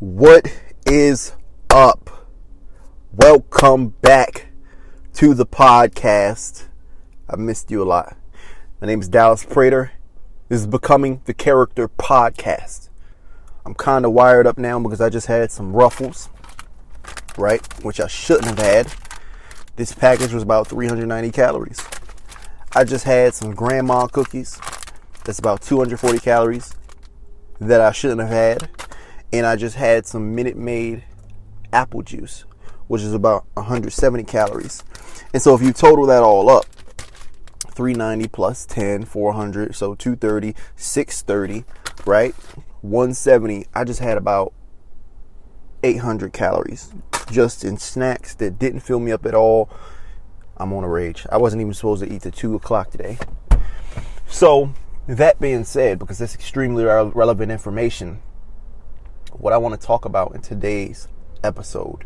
What is up? Welcome back to the podcast. I missed you a lot. My name is Dallas Prater. This is Becoming the Character podcast. I'm kind of wired up now because I just had some ruffles, right? Which I shouldn't have had. This package was about 390 calories. I just had some grandma cookies. That's about 240 calories that I shouldn't have had and I just had some Minute Maid apple juice, which is about 170 calories. And so if you total that all up, 390 plus 10, 400, so 230, 630, right? 170. I just had about 800 calories just in snacks that didn't fill me up at all. I'm on a rage. I wasn't even supposed to eat till 2 o'clock today. So, that being said, because that's extremely relevant information, what I want to talk about in today's episode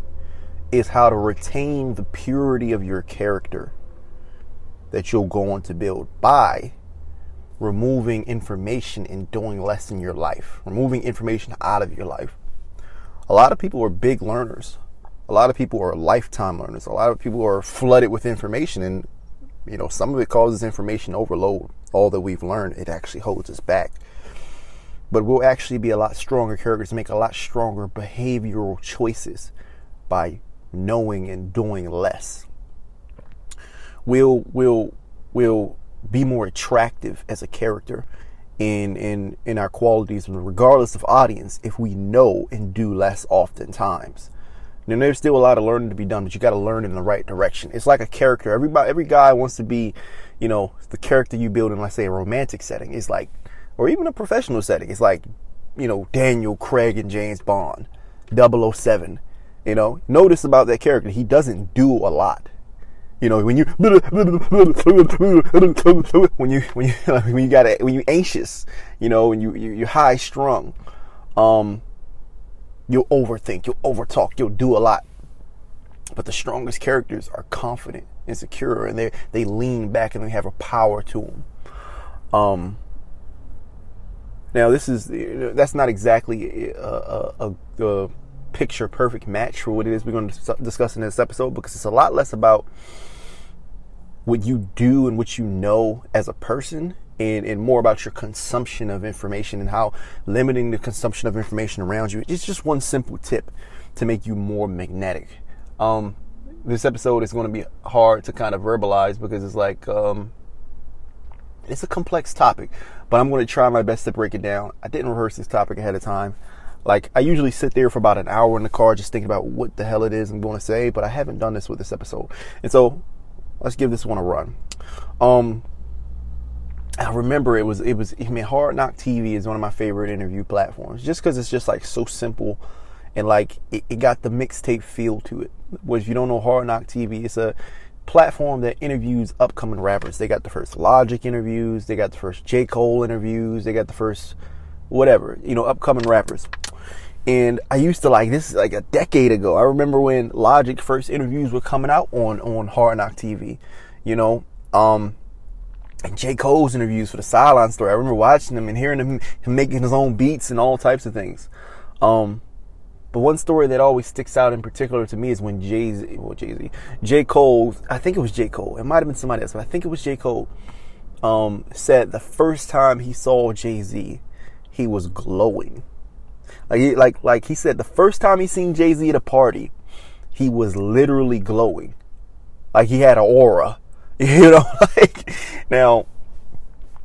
is how to retain the purity of your character that you'll go on to build by removing information and doing less in your life, removing information out of your life. A lot of people are big learners. A lot of people are lifetime learners. A lot of people are flooded with information and you know, some of it causes information overload. All that we've learned, it actually holds us back but we'll actually be a lot stronger characters, make a lot stronger behavioral choices by knowing and doing less. We'll will will be more attractive as a character in in in our qualities regardless of audience if we know and do less oftentimes. And there's still a lot of learning to be done, but you got to learn in the right direction. It's like a character. Everybody, every guy wants to be, you know, the character you build in, let's say, a romantic setting. It's like or even a professional setting. It's like, you know, Daniel Craig and James Bond, 007. You know, notice about that character, he doesn't do a lot. You know, when you when you when you when you got when you anxious, you know, when you, you you're high strung, um, you'll overthink, you'll overtalk, you'll do a lot. But the strongest characters are confident and secure, and they they lean back and they have a power to them. Um, now, this is that's not exactly a, a, a, picture perfect match for what it is we're going to discuss in this episode because it's a lot less about what you do and what you know as a person and, and more about your consumption of information and how limiting the consumption of information around you. It's just one simple tip to make you more magnetic. Um, this episode is going to be hard to kind of verbalize because it's like um, it's a complex topic, but I'm going to try my best to break it down. I didn't rehearse this topic ahead of time. Like, I usually sit there for about an hour in the car just thinking about what the hell it is I'm going to say, but I haven't done this with this episode. And so, let's give this one a run. Um, I remember it was, it was, I mean, Hard Knock TV is one of my favorite interview platforms just because it's just like so simple and like it, it got the mixtape feel to it. Which you don't know Hard Knock TV, it's a, platform that interviews upcoming rappers. They got the first Logic interviews, they got the first J. Cole interviews, they got the first whatever, you know, upcoming rappers. And I used to like this like a decade ago. I remember when Logic first interviews were coming out on on Hard Knock TV, you know. Um and J. Cole's interviews for the Sideline Story. I remember watching them and hearing him, him making his own beats and all types of things. Um, but one story that always sticks out in particular to me is when Jay Z, well, Jay Z, J. Cole, I think it was J. Cole, it might have been somebody else, but I think it was J. Cole, um, said the first time he saw Jay Z, he was glowing. Like, he, like, like he said, the first time he seen Jay Z at a party, he was literally glowing. Like he had an aura, you know, like, now,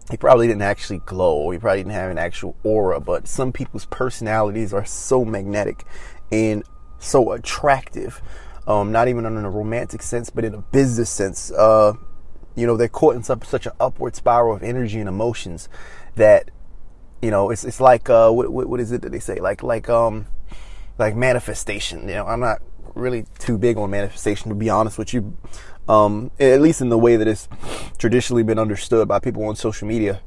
he probably didn't actually glow. He probably didn't have an actual aura, but some people's personalities are so magnetic and so attractive. Um, not even in a romantic sense, but in a business sense. Uh, you know, they're caught in some, such an upward spiral of energy and emotions that, you know, it's it's like uh, what, what is it that they say? Like like um like manifestation. You know, I'm not really too big on manifestation to be honest with you um, at least in the way that it's traditionally been understood by people on social media.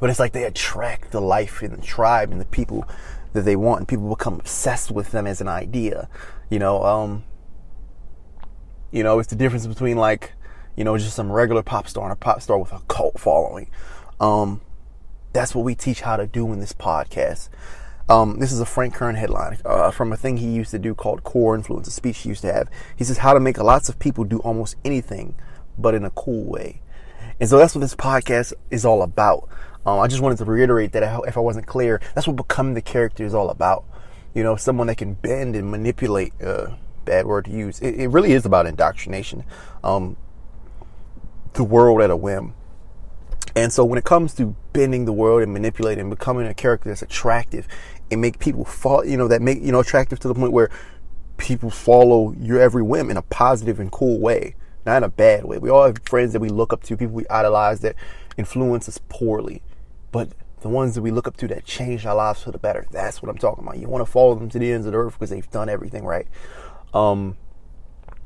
But it's like they attract the life and the tribe and the people that they want, and people become obsessed with them as an idea. You know, um, you know, it's the difference between like, you know, just some regular pop star and a pop star with a cult following. Um, that's what we teach how to do in this podcast. Um, this is a Frank Kern headline uh, from a thing he used to do called Core Influence, a speech he used to have. He says, How to make lots of people do almost anything, but in a cool way. And so that's what this podcast is all about. Um, I just wanted to reiterate that if I wasn't clear, that's what becoming the character is all about. You know, someone that can bend and manipulate, uh, bad word to use. It, it really is about indoctrination. Um, the world at a whim. And so when it comes to bending the world and manipulating and becoming a character that's attractive and make people fall, you know, that make, you know, attractive to the point where people follow your every whim in a positive and cool way, not in a bad way. We all have friends that we look up to, people we idolize that influence us poorly. But the ones that we look up to that change our lives for the better, that's what I'm talking about. You want to follow them to the ends of the earth because they've done everything right. Um,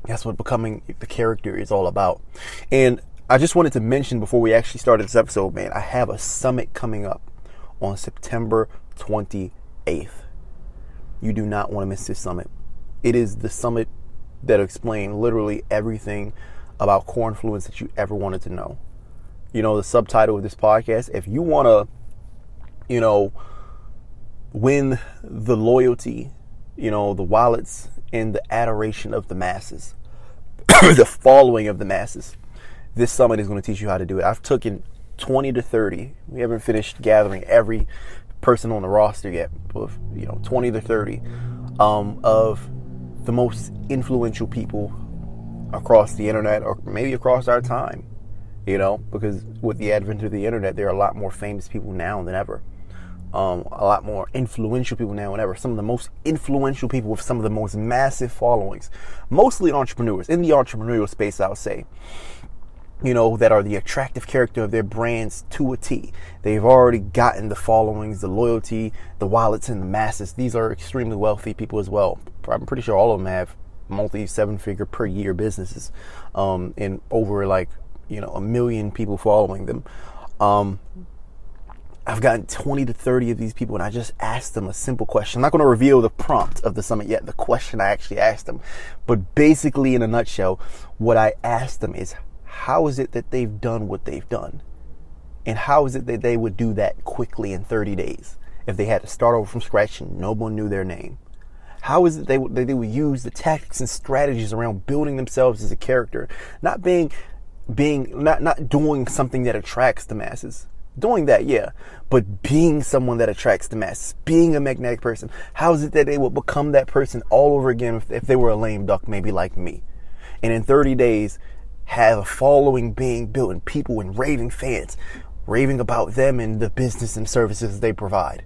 that's what becoming the character is all about. And I just wanted to mention before we actually started this episode, man, I have a summit coming up on September 28th. You do not want to miss this summit. It is the summit that explain literally everything about core influence that you ever wanted to know. You know, the subtitle of this podcast, if you want to, you know, win the loyalty, you know, the wallets and the adoration of the masses, the following of the masses this summit is going to teach you how to do it. I've taken 20 to 30. We haven't finished gathering every person on the roster yet, but you know, 20 to 30 um, of the most influential people across the internet or maybe across our time. You know, because with the advent of the internet, there are a lot more famous people now than ever. Um, a lot more influential people now than ever. Some of the most influential people with some of the most massive followings, mostly entrepreneurs in the entrepreneurial space, I would say you know, that are the attractive character of their brands to a T. They've already gotten the followings, the loyalty, the wallets, and the masses. These are extremely wealthy people as well. I'm pretty sure all of them have multi seven figure per year businesses um, and over like, you know, a million people following them. Um, I've gotten 20 to 30 of these people and I just asked them a simple question. I'm not going to reveal the prompt of the summit yet, the question I actually asked them. But basically, in a nutshell, what I asked them is how is it that they've done what they've done? And how is it that they would do that quickly in 30 days if they had to start over from scratch and no one knew their name? How is it they, that they would use the tactics and strategies around building themselves as a character, not being, being, not, not doing something that attracts the masses? Doing that, yeah, but being someone that attracts the masses, being a magnetic person. How is it that they would become that person all over again if, if they were a lame duck, maybe like me? And in 30 days, have a following being built and people and raving fans raving about them and the business and services they provide.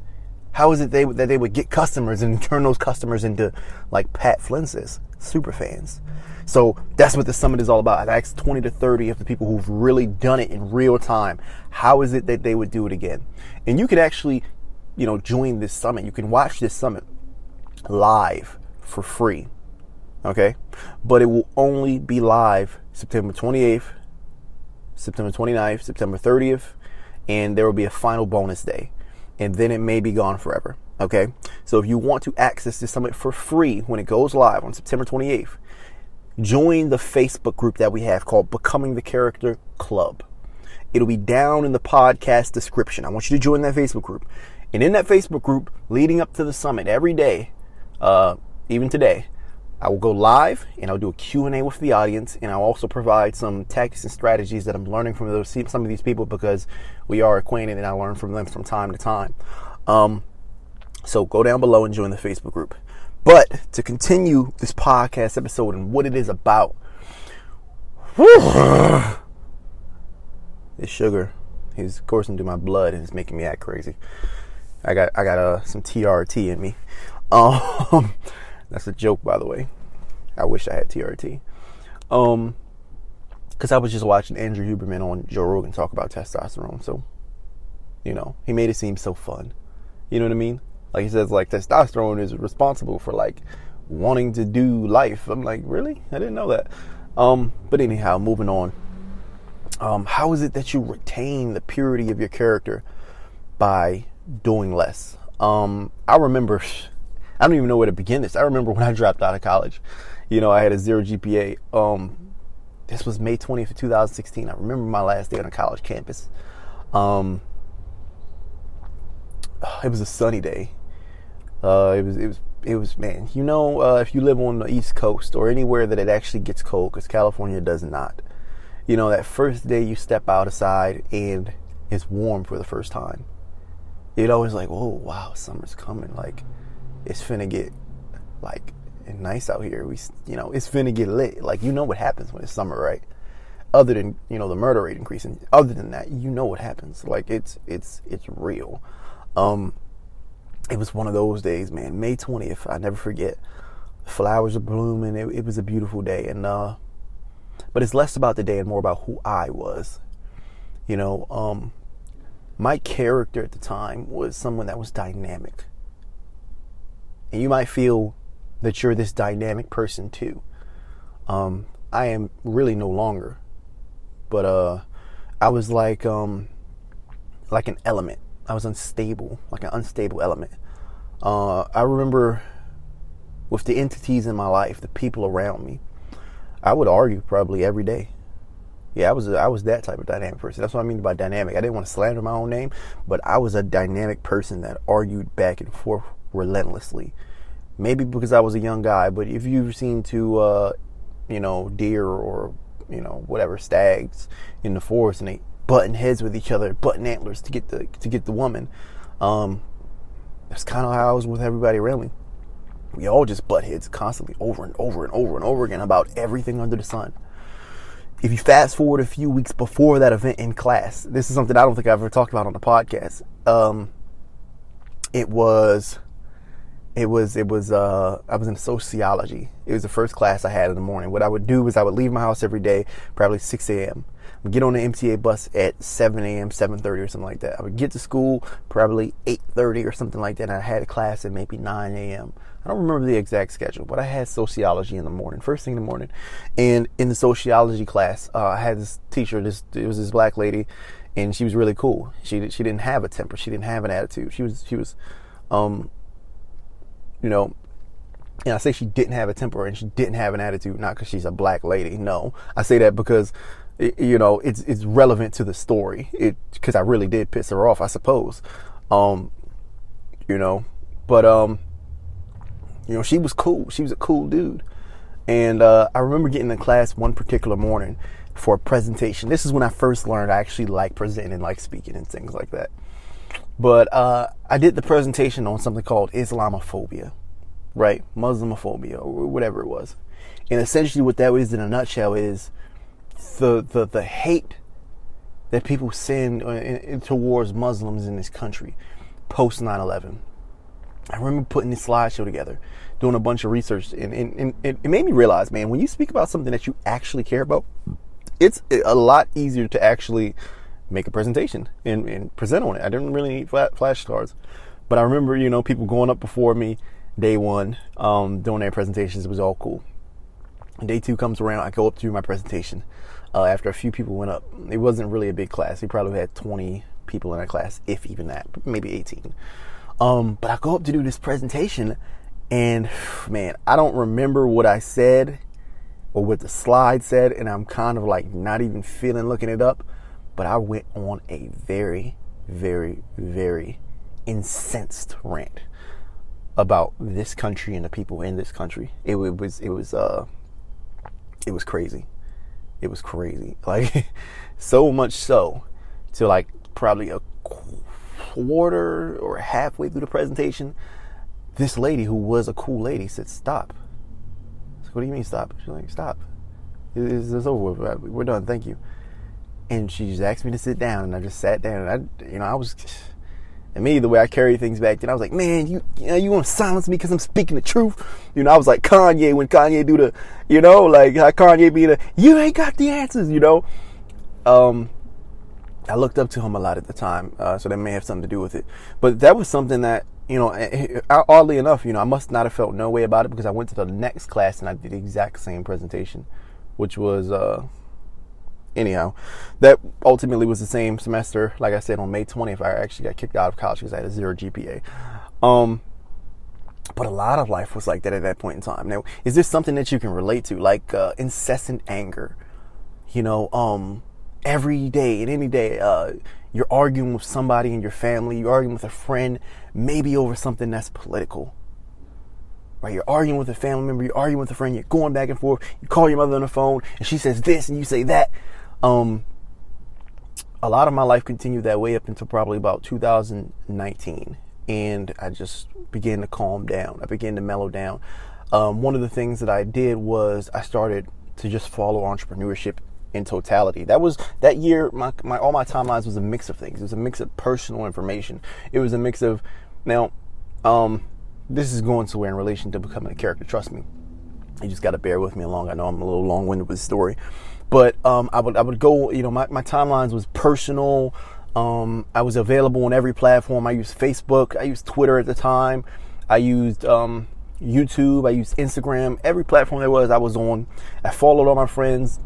How is it they, that they would get customers and turn those customers into like Pat Flynn's super fans? So that's what the summit is all about. I've asked 20 to 30 of the people who've really done it in real time. How is it that they would do it again? And you can actually, you know, join this summit. You can watch this summit live for free. Okay? But it will only be live September 28th, September 29th, September 30th, and there will be a final bonus day. And then it may be gone forever. Okay? So if you want to access this summit for free when it goes live on September 28th, join the Facebook group that we have called Becoming the Character Club. It'll be down in the podcast description. I want you to join that Facebook group. And in that Facebook group, leading up to the summit every day, uh, even today, I will go live and I'll do a Q&A with the audience and I'll also provide some tactics and strategies that I'm learning from those some of these people because we are acquainted and I learn from them from time to time. Um, so go down below and join the Facebook group. But to continue this podcast episode and what it is about, this sugar is coursing through my blood and it's making me act crazy. I got I got uh, some TRT in me. Um, that's a joke, by the way. I wish I had TRT. Um, because I was just watching Andrew Huberman on Joe Rogan talk about testosterone. So, you know, he made it seem so fun. You know what I mean? Like he says, like testosterone is responsible for like wanting to do life. I'm like, really? I didn't know that. Um, but anyhow, moving on. Um, how is it that you retain the purity of your character by doing less? Um, I remember I don't even know where to begin this. I remember when I dropped out of college. You know, I had a zero GPA. Um, this was May 20th of 2016. I remember my last day on a college campus. Um, it was a sunny day. Uh, it was it was it was man. You know, uh, if you live on the East Coast or anywhere that it actually gets cold, because California does not. You know, that first day you step outside and it's warm for the first time. It always like, oh wow, summer's coming. Like it's finna get like nice out here. We, you know, it's finna get lit. Like you know what happens when it's summer, right? Other than you know the murder rate increasing. Other than that, you know what happens. Like it's it's it's real. Um, it was one of those days, man. May twentieth, I never forget. Flowers are blooming. It, it was a beautiful day, and uh, but it's less about the day and more about who I was. You know, um, my character at the time was someone that was dynamic. And you might feel that you're this dynamic person too. Um, I am really no longer. But uh, I was like um, like an element. I was unstable, like an unstable element. Uh, I remember with the entities in my life, the people around me, I would argue probably every day. Yeah, I was I was that type of dynamic person. That's what I mean by dynamic. I didn't want to slander my own name, but I was a dynamic person that argued back and forth relentlessly. Maybe because I was a young guy, but if you've seen two, uh, you know, deer or you know whatever stags in the forest and they button heads with each other, button antlers to get the to get the woman, um, that's kind of how I was with everybody around me. We all just butt heads constantly over and over and over and over again about everything under the sun if you fast forward a few weeks before that event in class, this is something I don't think I've ever talked about on the podcast. Um, it was, it was, it was, uh, I was in sociology. It was the first class I had in the morning. What I would do is I would leave my house every day, probably 6 a.m. Get on the MTA bus at 7 a.m., 7.30 or something like that. I would get to school probably 8.30 or something like that. I had a class at maybe 9 a.m. I don't remember the exact schedule, but I had sociology in the morning, first thing in the morning. And in the sociology class, uh, I had this teacher. This it was this black lady, and she was really cool. She she didn't have a temper. She didn't have an attitude. She was she was, um, you know, and I say she didn't have a temper and she didn't have an attitude, not because she's a black lady. No, I say that because, you know, it's it's relevant to the story. It because I really did piss her off, I suppose. Um, you know, but um, you know, she was cool. She was a cool dude. And uh, I remember getting in class one particular morning for a presentation. This is when I first learned I actually like presenting, like speaking and things like that. But uh, I did the presentation on something called Islamophobia, right? Muslimophobia, or whatever it was. And essentially, what that is in a nutshell is the the, the hate that people send uh, towards Muslims in this country post 9 11 I remember putting this slideshow together, doing a bunch of research, and, and, and, it made me realize, man, when you speak about something that you actually care about, it's a lot easier to actually make a presentation and, and present on it. I didn't really need flashcards, but I remember, you know, people going up before me day one, um, doing their presentations. It was all cool. Day two comes around, I go up to do my presentation. Uh, after a few people went up, it wasn't really a big class. We probably had 20 people in our class, if even that, maybe 18. Um, but I go up to do this presentation, and man, I don't remember what I said or what the slide said, and I'm kind of like not even feeling looking it up. But I went on a very, very, very incensed rant about this country and the people in this country. It, it was, it was, uh, it was crazy. It was crazy. Like so much so to like probably a quarter or halfway through the presentation, this lady who was a cool lady said, "Stop." Said, what do you mean stop? She's like, "Stop. It's, it's over. We're done. Thank you." And she just asked me to sit down, and I just sat down. And I, you know, I was. And me, the way I carry things back then, I was like, man, you, you know, you want to silence me because I'm speaking the truth? You know, I was like Kanye when Kanye do the, you know, like how Kanye be the, you ain't got the answers, you know? Um, I looked up to him a lot at the time, uh, so that may have something to do with it. But that was something that you know, eh, eh, oddly enough, you know, I must not have felt no way about it because I went to the next class and I did the exact same presentation, which was uh, anyhow, that ultimately was the same semester. Like I said, on May 20th, I actually got kicked out of college because I had a zero GPA. Um, but a lot of life was like that at that point in time. Now, is this something that you can relate to, like uh, incessant anger? You know, um, every day and any day, uh, you're arguing with somebody in your family, you're arguing with a friend, maybe over something that's political. Right? You're arguing with a family member, you're arguing with a friend, you're going back and forth, you call your mother on the phone, and she says this and you say that. Um, a lot of my life continued that way up until probably about 2019. And I just began to calm down. I began to mellow down. Um, one of the things that I did was I started to just follow entrepreneurship in totality. That was that year. My, my all my timelines was a mix of things. It was a mix of personal information. It was a mix of now. Um, this is going somewhere in relation to becoming a character. Trust me. You just got to bear with me along. I know I'm a little long winded with the story, but um, I would I would go. You know, my my timelines was personal. Um, I was available on every platform. I used Facebook. I used Twitter at the time. I used um, YouTube. I used Instagram. Every platform there was, I was on. I followed all my friends.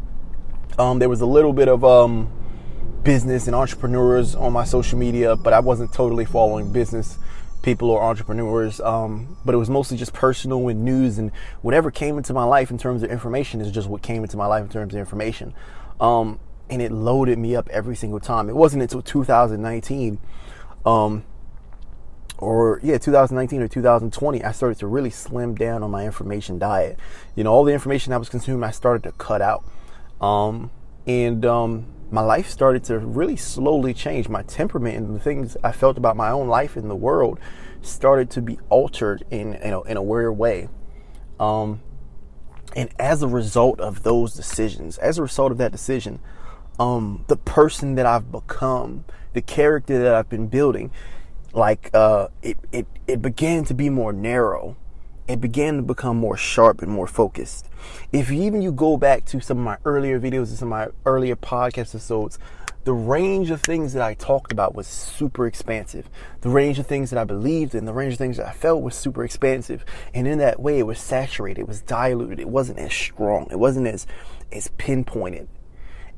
Um, there was a little bit of um, business and entrepreneurs on my social media, but I wasn't totally following business people or entrepreneurs. Um, but it was mostly just personal and news and whatever came into my life in terms of information is just what came into my life in terms of information. Um, and it loaded me up every single time. It wasn't until 2019 um, or yeah, 2019 or 2020, I started to really slim down on my information diet. You know, all the information I was consuming, I started to cut out. Um, and um, my life started to really slowly change. My temperament and the things I felt about my own life in the world started to be altered in, you know, in a weird way. Um, and as a result of those decisions, as a result of that decision, um, the person that I've become, the character that I've been building, like uh, it, it it began to be more narrow. It began to become more sharp and more focused. If even you go back to some of my earlier videos and some of my earlier podcast episodes, the range of things that I talked about was super expansive. The range of things that I believed in, the range of things that I felt was super expansive. And in that way, it was saturated, it was diluted, it wasn't as strong, it wasn't as, as pinpointed.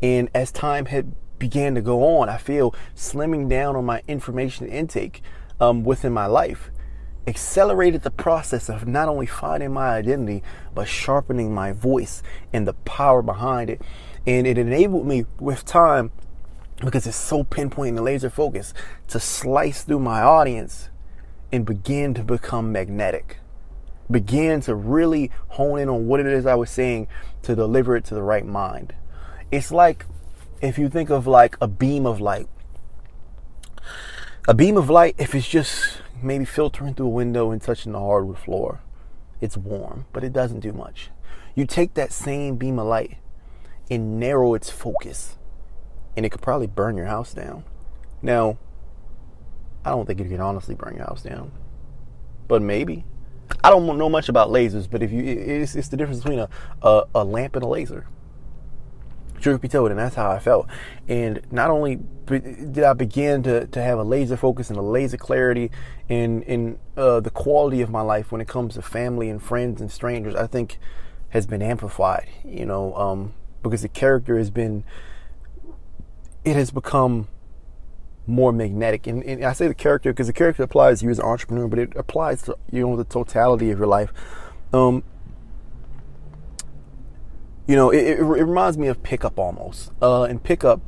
And as time had began to go on, I feel slimming down on my information intake um, within my life accelerated the process of not only finding my identity, but sharpening my voice and the power behind it. And it enabled me with time, because it's so pinpoint and laser focused, to slice through my audience and begin to become magnetic. Begin to really hone in on what it is I was saying to deliver it to the right mind. It's like if you think of like a beam of light, a beam of light, if it's just maybe filtering through a window and touching the hardwood floor, it's warm, but it doesn't do much. You take that same beam of light and narrow its focus, and it could probably burn your house down. Now, I don't think it can honestly burn your house down, but maybe. I don't know much about lasers, but if you, it's, it's the difference between a, a, a lamp and a laser truth be told, and that's how I felt. And not only did I begin to, to have a laser focus and a laser clarity in in uh, the quality of my life when it comes to family and friends and strangers, I think has been amplified. You know, um, because the character has been, it has become more magnetic. And, and I say the character because the character applies to you as an entrepreneur, but it applies to you know the totality of your life. Um, you know, it, it, reminds me of pickup almost. Uh, pickup,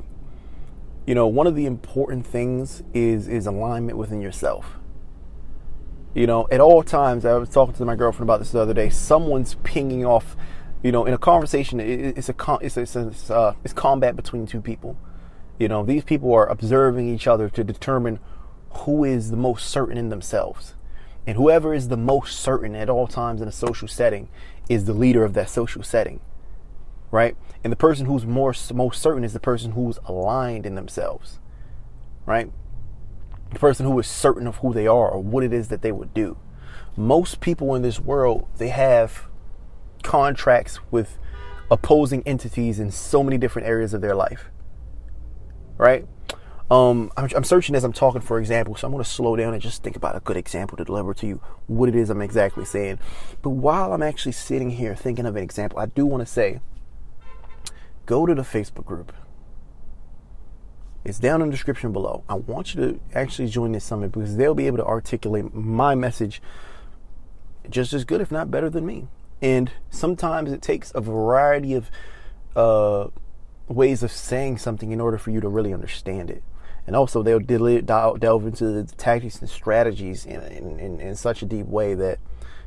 you know, one of the important things is is alignment within yourself. You know, at all times, I was talking to my girlfriend about this the other day. Someone's pinging off, you know, in a conversation. It, it's a it's it's, it's, uh, it's combat between two people. You know, these people are observing each other to determine who is the most certain in themselves. And whoever is the most certain at all times in a social setting is the leader of that social setting right? And the person who's more most certain is the person who's aligned in themselves, right? The person who is certain of who they are or what it is that they would do. Most people in this world, they have contracts with opposing entities in so many different areas of their life, right? Um, I'm, I'm, searching as I'm talking for example, so I'm going to slow down and just think about a good example to deliver to you what it is I'm exactly saying. But while I'm actually sitting here thinking of an example, I do want to say go to the Facebook group. It's down in the description below. I want you to actually join this summit because they'll be able to articulate my message just as good, if not better than me. And sometimes it takes a variety of uh, ways of saying something in order for you to really understand it. and also they'll delve into the tactics and strategies in, in, in, in such a deep way that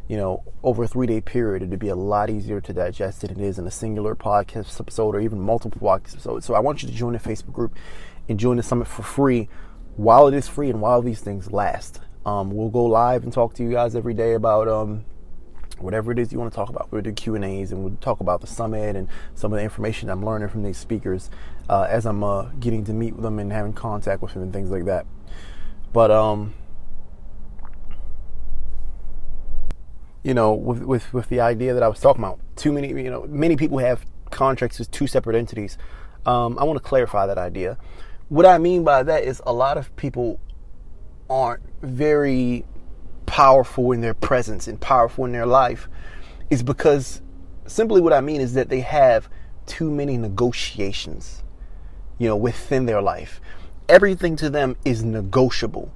you know, over a three day period, it'd be a lot easier to digest than it is in a singular podcast episode or even multiple podcast episodes. So I want you to join the Facebook group and join the summit for free while it is free and while these things last. Um, we'll go live and talk to you guys every day about um, whatever it is you want to talk about. We'll do Q and A's and we'll talk about the summit and some of the information I'm learning from these speakers uh, as I'm uh, getting to meet with them and having contact with them and things like that. But um, you know, with, with, with the idea that I was talking about, too many, you know, many people have contracts with two separate entities. Um, I want to clarify that idea. What I mean by that is a lot of people aren't very powerful in their presence and powerful in their life is because simply what I mean is that they have too many negotiations, you know, within their life. Everything to them is negotiable.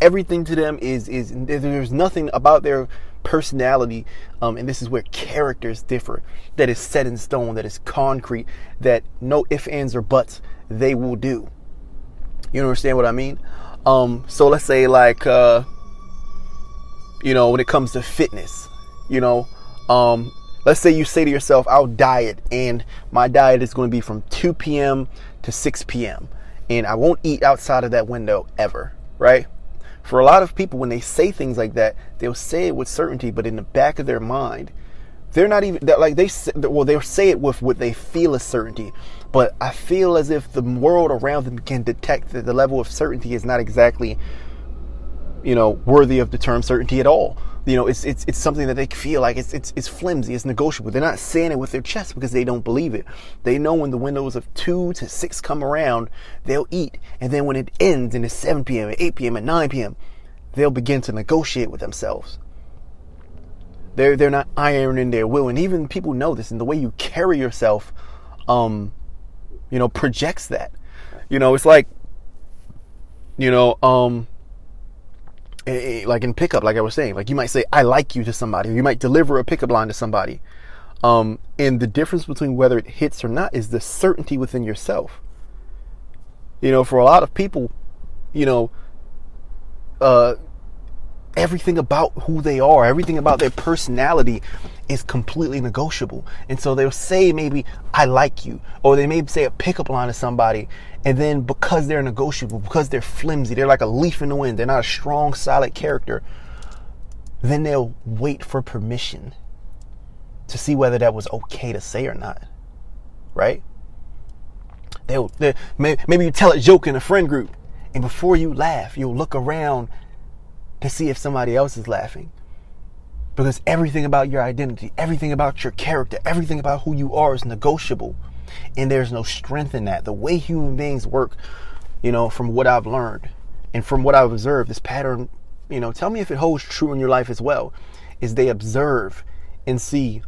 Everything to them is is there's nothing about their personality, um, and this is where characters differ, that is set in stone, that is concrete, that no ifs, ands, or buts they will do. You understand what I mean? Um, so let's say like uh, you know, when it comes to fitness, you know, um, let's say you say to yourself, I'll diet and my diet is going to be from 2 p.m. to 6 p.m. and I won't eat outside of that window ever, right? For a lot of people, when they say things like that, they'll say it with certainty, but in the back of their mind, they're not even like they well they'll say it with what they feel is certainty. But i feel as if the world around them can detect that the level of certainty is not exactly you know worthy of the term certainty at all you know it's it's it's something that they feel like it's it's it's flimsy it's negotiable they're not saying it with their chest because they don't believe it they know when the windows of 2 to 6 come around they'll eat and then when it ends and it's 7 p.m. at 8 p.m. and 9 p.m. they'll begin to negotiate with themselves they're they're not ironing their will and even people know this and the way you carry yourself um you know projects that you know it's like you know um like in pickup, like I was saying, like you might say, I like you to somebody, or you might deliver a pickup line to somebody. Um, and the difference between whether it hits or not is the certainty within yourself. You know, for a lot of people, you know, uh, everything about who they are, everything about their personality is completely negotiable. And so they'll say maybe, I like you. Or they may say a pickup line to somebody. And then because they're negotiable, because they're flimsy, they're like a leaf in the wind, they're not a strong, solid character, then they'll wait for permission to see whether that was okay to say or not. Right? They'll, they, maybe you tell a joke in a friend group, and before you laugh, you'll look around to see if somebody else is laughing. Because everything about your identity, everything about your character, everything about who you are is negotiable. And there's no strength in that. The way human beings work, you know, from what I've learned and from what I've observed, this pattern, you know, tell me if it holds true in your life as well, is they observe and see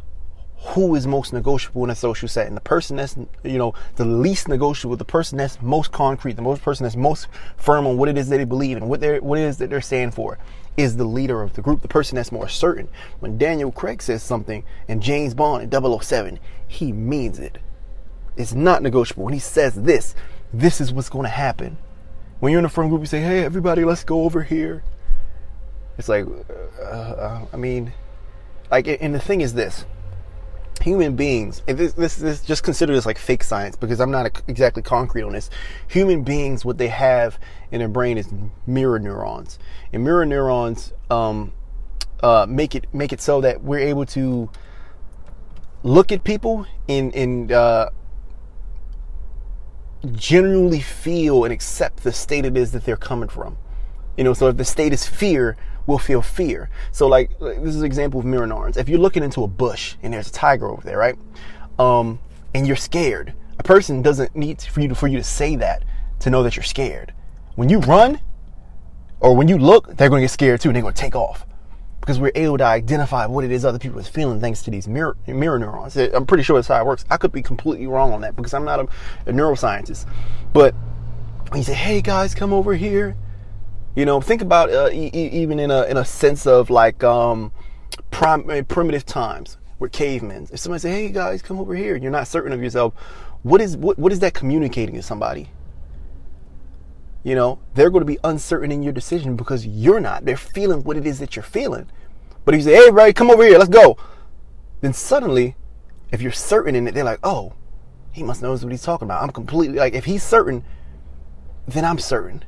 who is most negotiable in a social setting. The person that's, you know, the least negotiable, the person that's most concrete, the most person that's most firm on what it is that they believe and what they're what it is that they're standing for is the leader of the group, the person that's more certain. When Daniel Craig says something and James Bond in 007, he means it. It's not negotiable. When he says this, this is what's going to happen. When you're in a firm group, you say, hey, everybody, let's go over here. It's like, uh, uh, I mean, like, and the thing is this human beings, this, this, this, just consider this like fake science because I'm not exactly concrete on this. Human beings, what they have in their brain is mirror neurons, and mirror neurons um, uh, make it make it so that we're able to look at people and and uh, genuinely feel and accept the state it is that they're coming from. You know, so if the state is fear, will feel fear. So, like, this is an example of mirror neurons. If you're looking into a bush and there's a tiger over there, right? Um, and you're scared, a person doesn't need for you to, for you to say that to know that you're scared. When you run or when you look, they're going to get scared too and they're going to take off because we're able to identify what it is other people are feeling thanks to these mirror, mirror neurons. I'm pretty sure that's how it works. I could be completely wrong on that because I'm not a, a neuroscientist. But when you say, hey guys, come over here, you know, think about uh, e- even in a in a sense of like um, prim- uh, primitive times where cavemen. If somebody say, "Hey guys, come over here," and you're not certain of yourself, what is what, what is that communicating to somebody? You know, they're going to be uncertain in your decision because you're not. They're feeling what it is that you're feeling. But if you say, hey, everybody, come over here, let's go. Then suddenly, if you're certain in it, they're like, oh, he must knows what he's talking about. I'm completely like, if he's certain, then I'm certain.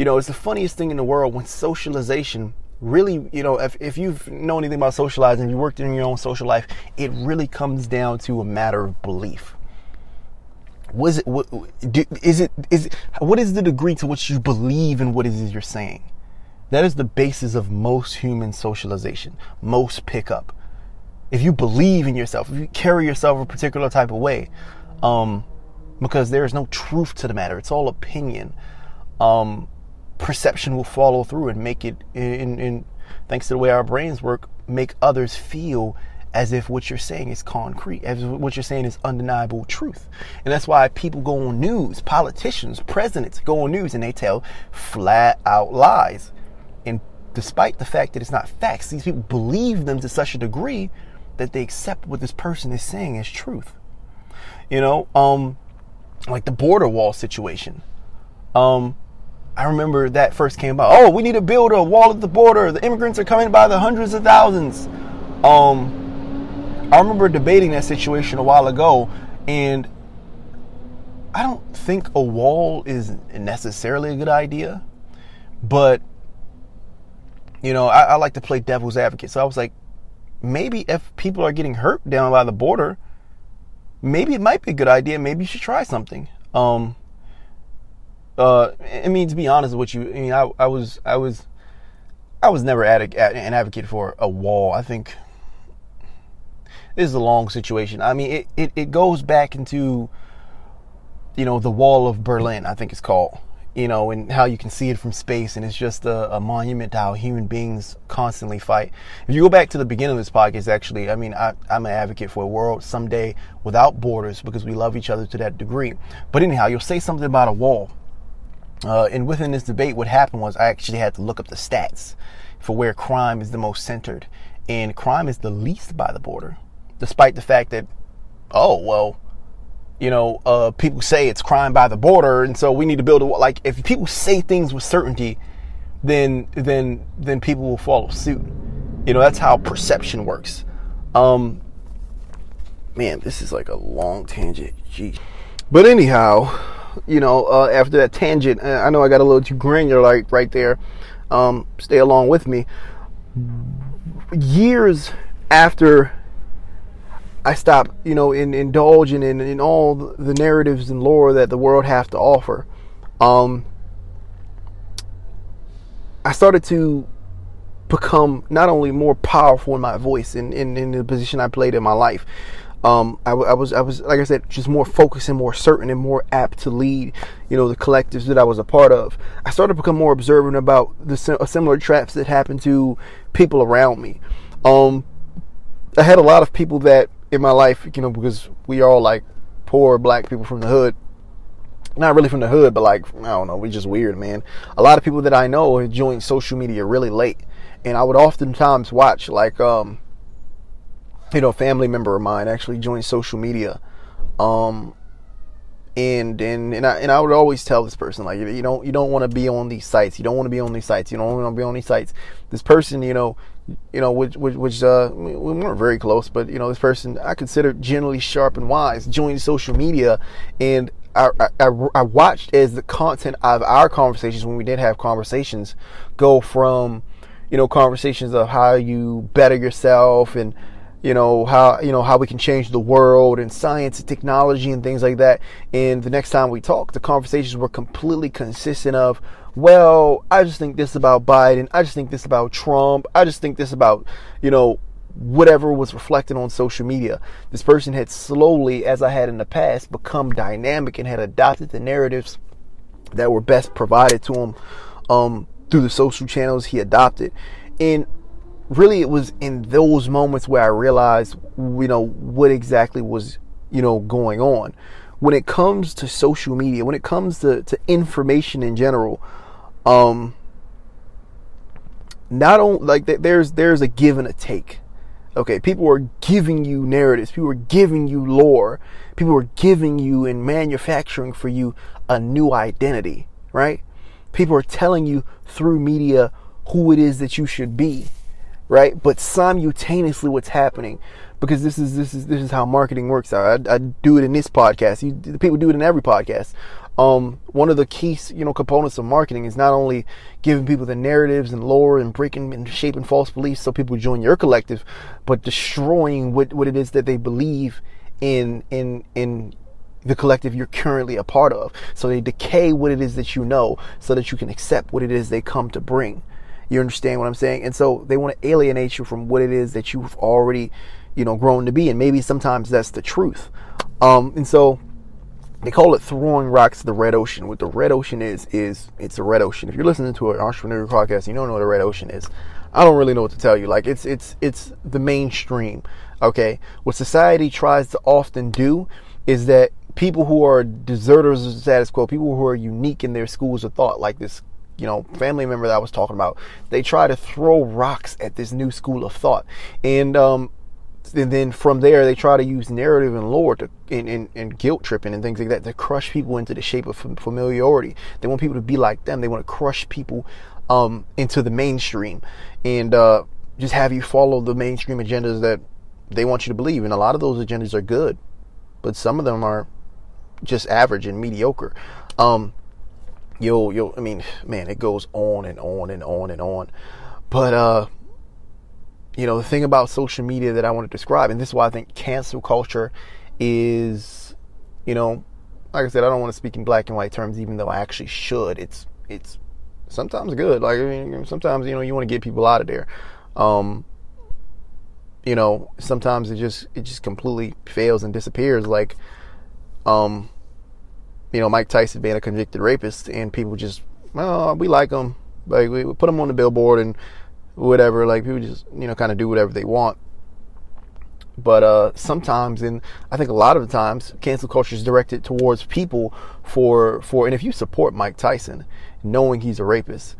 You know, it's the funniest thing in the world when socialization really, you know, if, if you've known anything about socializing, you worked in your own social life, it really comes down to a matter of belief. Was it what do, is it is what is the degree to which you believe in what it is you're saying? That is the basis of most human socialization, most pickup. If you believe in yourself, if you carry yourself a particular type of way, um, because there is no truth to the matter, it's all opinion. Um, perception will follow through and make it in, in thanks to the way our brains work make others feel as if what you're saying is concrete, as what you're saying is undeniable truth. And that's why people go on news, politicians, presidents go on news and they tell flat out lies. And despite the fact that it's not facts, these people believe them to such a degree that they accept what this person is saying as truth. You know, um, like the border wall situation. Um, I remember that first came about. Oh, we need to build a wall at the border. The immigrants are coming by the hundreds of thousands. Um, I remember debating that situation a while ago, and I don't think a wall is necessarily a good idea, but you know, I, I like to play devil's advocate. So I was like, maybe if people are getting hurt down by the border, maybe it might be a good idea. Maybe you should try something. Um, uh, I mean, to be honest with you, I mean, I, I was, I was, I was never an advocate for a wall. I think this is a long situation. I mean, it, it, it goes back into, you know, the wall of Berlin, I think it's called, you know, and how you can see it from space. And it's just a, a monument to how human beings constantly fight. If you go back to the beginning of this podcast, actually, I mean, I, I'm an advocate for a world someday without borders because we love each other to that degree. But anyhow, you'll say something about a wall uh, and within this debate, what happened was I actually had to look up the stats for where crime is the most centered. And crime is the least by the border, despite the fact that, oh, well, you know, uh, people say it's crime by the border, and so we need to build a like. If people say things with certainty, then then then people will follow suit. You know, that's how perception works. Um, man, this is like a long tangent. Gee, but anyhow, you know, uh, after that tangent, uh, I know I got a little too granular like right there. Um, stay along with me. Years after I stopped, you know, in indulging in, in all the narratives and lore that the world has to offer, um, I started to become not only more powerful in my voice in, in, in the position I played in my life, um, I, I, was I was like I said, just more focused and more certain and more apt to lead, you know, the collectives that I was a part of. I started to become more observant about the similar traps that happened to people around me. Um, I had a lot of people that in my life, you know, because we are all like poor black people from the hood. Not really from the hood, but like I don't know, we just weird, man. A lot of people that I know joined social media really late, and I would oftentimes watch like um you know, a family member of mine actually joined social media. Um, and and and I, and I would always tell this person like you don't you don't want to be on these sites you don't want to be on these sites you don't want to be on these sites this person you know you know which which, which uh we weren't very close but you know this person I consider generally sharp and wise joined social media and I, I, I watched as the content of our conversations when we did have conversations go from you know conversations of how you better yourself and you know how you know how we can change the world and science and technology and things like that. And the next time we talked the conversations were completely consistent of well i just think this about biden. I just think this about trump. I just think this about you know whatever was reflected on social media. This person had slowly as i had in the past become dynamic and had adopted the narratives that were best provided to him um, through the social channels he adopted. And really it was in those moments where I realized, you know, what exactly was, you know, going on. When it comes to social media, when it comes to, to information in general, um, not only like there's there's a give and a take. Okay, people are giving you narratives, people are giving you lore, people are giving you and manufacturing for you a new identity, right? People are telling you through media who it is that you should be, right? But simultaneously, what's happening, because this is this is this is how marketing works. I, I do it in this podcast. You, the people do it in every podcast. Um, one of the key you know components of marketing is not only giving people the narratives and lore and breaking and shaping false beliefs so people join your collective, but destroying what, what it is that they believe in in in the collective you're currently a part of. So they decay what it is that you know so that you can accept what it is they come to bring. You understand what I'm saying? And so they want to alienate you from what it is that you've already, you know, grown to be. And maybe sometimes that's the truth. Um, and so they call it throwing rocks to the red ocean. What the red ocean is, is it's a red ocean. If you're listening to an entrepreneurial podcast, you don't know what a red ocean is. I don't really know what to tell you. Like it's it's it's the mainstream. Okay. What society tries to often do is that people who are deserters of status quo, people who are unique in their schools of thought, like this you know, family member that I was talking about, they try to throw rocks at this new school of thought. And, um, and then from there, they try to use narrative and lore to, and, and, and, guilt tripping and things like that to crush people into the shape of familiarity. They want people to be like them. They want to crush people um, into the mainstream and uh, just have you follow the mainstream agendas that they want you to believe. And a lot of those agendas are good, but some of them are just average and mediocre. Um, you'll you'll I mean, man, it goes on and on and on and on. But uh you know, the thing about social media that I want to describe, and this is why I think cancel culture is, you know, like I said, I don't want to speak in black and white terms, even though I actually should. It's it's sometimes good. Like sometimes you know you want to get people out of there. Um, you know, sometimes it just it just completely fails and disappears. Like, um, you know, Mike Tyson being a convicted rapist, and people just, well, we like him, like we put him on the billboard and whatever. Like people just, you know, kind of do whatever they want. But uh, sometimes, and I think a lot of the times, cancel culture is directed towards people for for. And if you support Mike Tyson, knowing he's a rapist,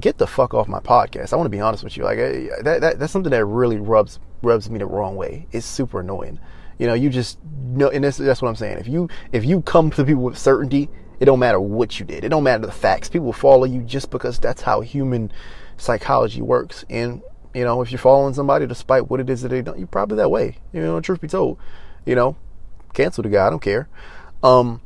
get the fuck off my podcast. I want to be honest with you. Like that, that that's something that really rubs rubs me the wrong way. It's super annoying. You know, you just know, and that's, that's what I'm saying. If you if you come to people with certainty, it don't matter what you did. It don't matter the facts. People follow you just because that's how human psychology works. And you know, if you're following somebody despite what it is that they don't, you're probably that way. You know, truth be told, you know, cancel the guy. I don't care. Um,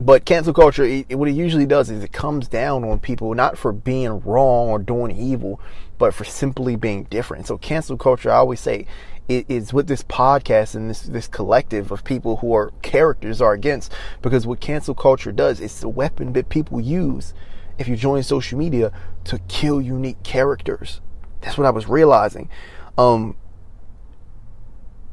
but cancel culture, it, what it usually does is it comes down on people not for being wrong or doing evil, but for simply being different. So cancel culture, I always say, it is what this podcast and this this collective of people who are characters are against. Because what cancel culture does, it's the weapon that people use if you join social media to kill unique characters. That's what I was realizing. Um,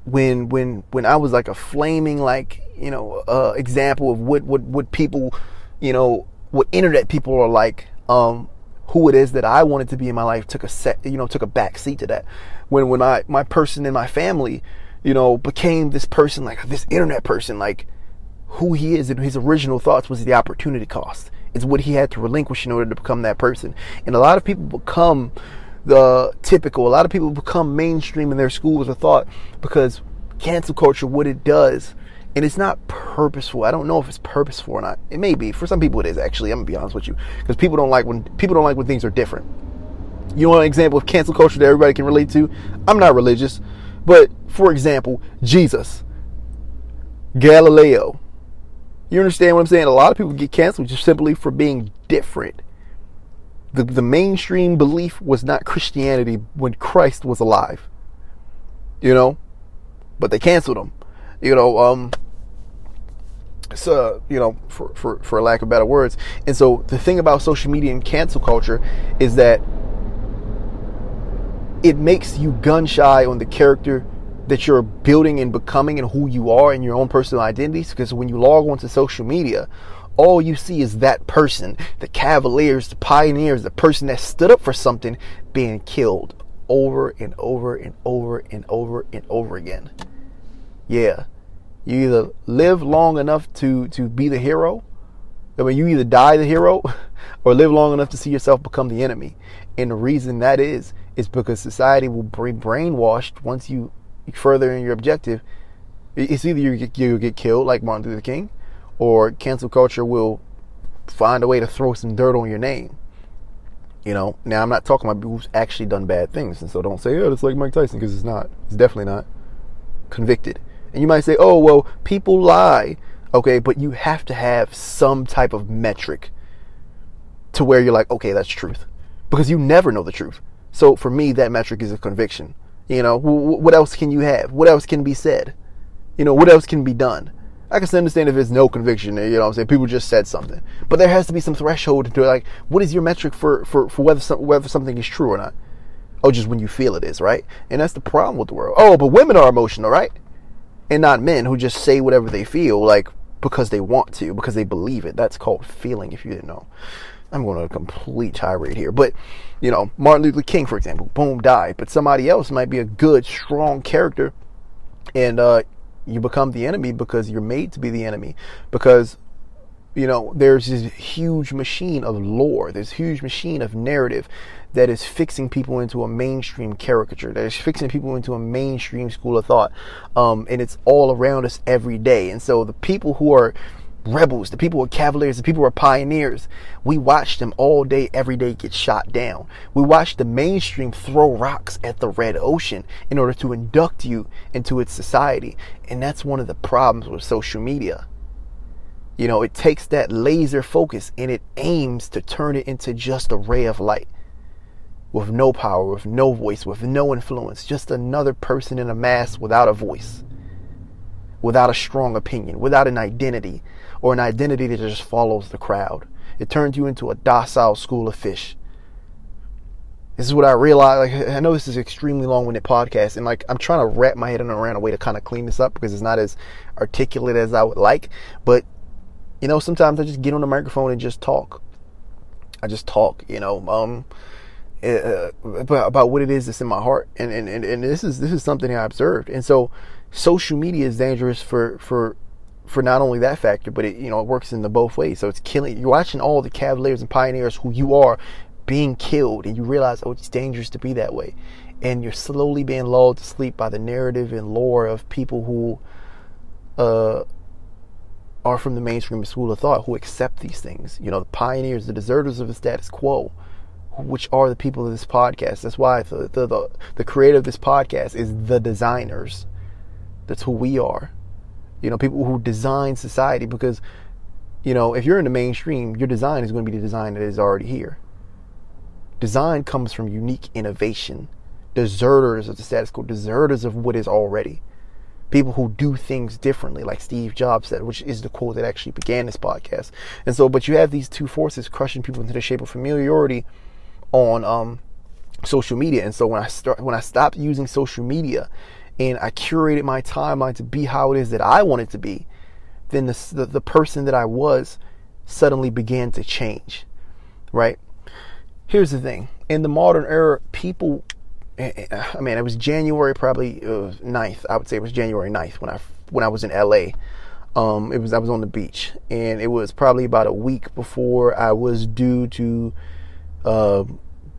when when when I was like a flaming like you know uh, example of what what what people you know what internet people are like um, who it is that I wanted to be in my life took a set you know took a back seat to that when when I my person in my family, you know, became this person like this internet person, like who he is and his original thoughts was the opportunity cost. It's what he had to relinquish in order to become that person. And a lot of people become the typical. A lot of people become mainstream in their schools of thought because cancel culture, what it does, and it's not purposeful. I don't know if it's purposeful or not. It may be. For some people, it is actually. I'm gonna be honest with you, because people don't like when people don't like when things are different. You want an example of cancel culture that everybody can relate to? I'm not religious, but for example, Jesus, Galileo. You understand what I'm saying? A lot of people get canceled just simply for being different. The, the mainstream belief was not Christianity when Christ was alive. You know? But they canceled him. You know, um, so you know for, for for lack of better words and so the thing about social media and cancel culture is that it makes you gun shy on the character that you're building and becoming and who you are and your own personal identities. Because when you log onto social media, all you see is that person, the cavaliers, the pioneers, the person that stood up for something being killed over and over and over and over and over again. Yeah. You either live long enough to, to be the hero, I mean, you either die the hero or live long enough to see yourself become the enemy. And the reason that is, is because society will be brainwashed once you further in your objective. It's either you get, you get killed like Martin Luther King, or cancel culture will find a way to throw some dirt on your name. You know, now I'm not talking about people who's actually done bad things, and so don't say, "Oh, it's like Mike Tyson," because it's not. It's definitely not convicted. And you might say, "Oh, well, people lie." Okay, but you have to have some type of metric to where you're like, "Okay, that's truth," because you never know the truth. So for me, that metric is a conviction. You know, what else can you have? What else can be said? You know, what else can be done? I can understand if there's no conviction, you know what I'm saying? People just said something. But there has to be some threshold to like, what is your metric for, for, for whether, some, whether something is true or not? Oh, just when you feel it is, right? And that's the problem with the world. Oh, but women are emotional, right? And not men who just say whatever they feel, like, because they want to, because they believe it. That's called feeling, if you didn't know. I'm going on a complete tirade here. But, you know, Martin Luther King, for example, boom, died. But somebody else might be a good, strong character. And, uh, you become the enemy because you're made to be the enemy. Because, you know, there's this huge machine of lore, this huge machine of narrative that is fixing people into a mainstream caricature, that is fixing people into a mainstream school of thought. Um, and it's all around us every day. And so the people who are rebels, the people who are cavaliers, the people who are pioneers. We watch them all day, every day get shot down. We watch the mainstream throw rocks at the red ocean in order to induct you into its society. And that's one of the problems with social media. You know, it takes that laser focus and it aims to turn it into just a ray of light with no power, with no voice, with no influence, just another person in a mass without a voice, without a strong opinion, without an identity, or an identity that just follows the crowd. It turns you into a docile school of fish. This is what I realize. Like, I know this is extremely long-winded podcast, and like I'm trying to wrap my head around a way to kind of clean this up because it's not as articulate as I would like. But you know, sometimes I just get on the microphone and just talk. I just talk. You know, um, uh, about, about what it is that's in my heart, and, and and and this is this is something I observed, and so social media is dangerous for for for not only that factor, but it you know it works in the both ways. So it's killing. You're watching all the cavaliers and pioneers who you are being killed, and you realize oh it's dangerous to be that way, and you're slowly being lulled to sleep by the narrative and lore of people who uh, are from the mainstream school of thought who accept these things. You know, the pioneers, the deserters of the status quo. Which are the people of this podcast? That's why the, the, the, the creator of this podcast is the designers. That's who we are you know, people who design society because, you know, if you're in the mainstream, your design is going to be the design that is already here. Design comes from unique innovation, deserters of the status quo, deserters of what is already. People who do things differently, like Steve Jobs said, which is the quote that actually began this podcast. And so, but you have these two forces crushing people into the shape of familiarity on um, social media. And so when I start, when I stopped using social media and I curated my timeline to be how it is that I wanted to be, then the, the, the person that I was suddenly began to change, right? Here's the thing in the modern era, people, I eh, eh, mean, it was January probably uh, 9th. I would say it was January 9th when I when I was in LA. Um, it was I was on the beach, and it was probably about a week before I was due to uh,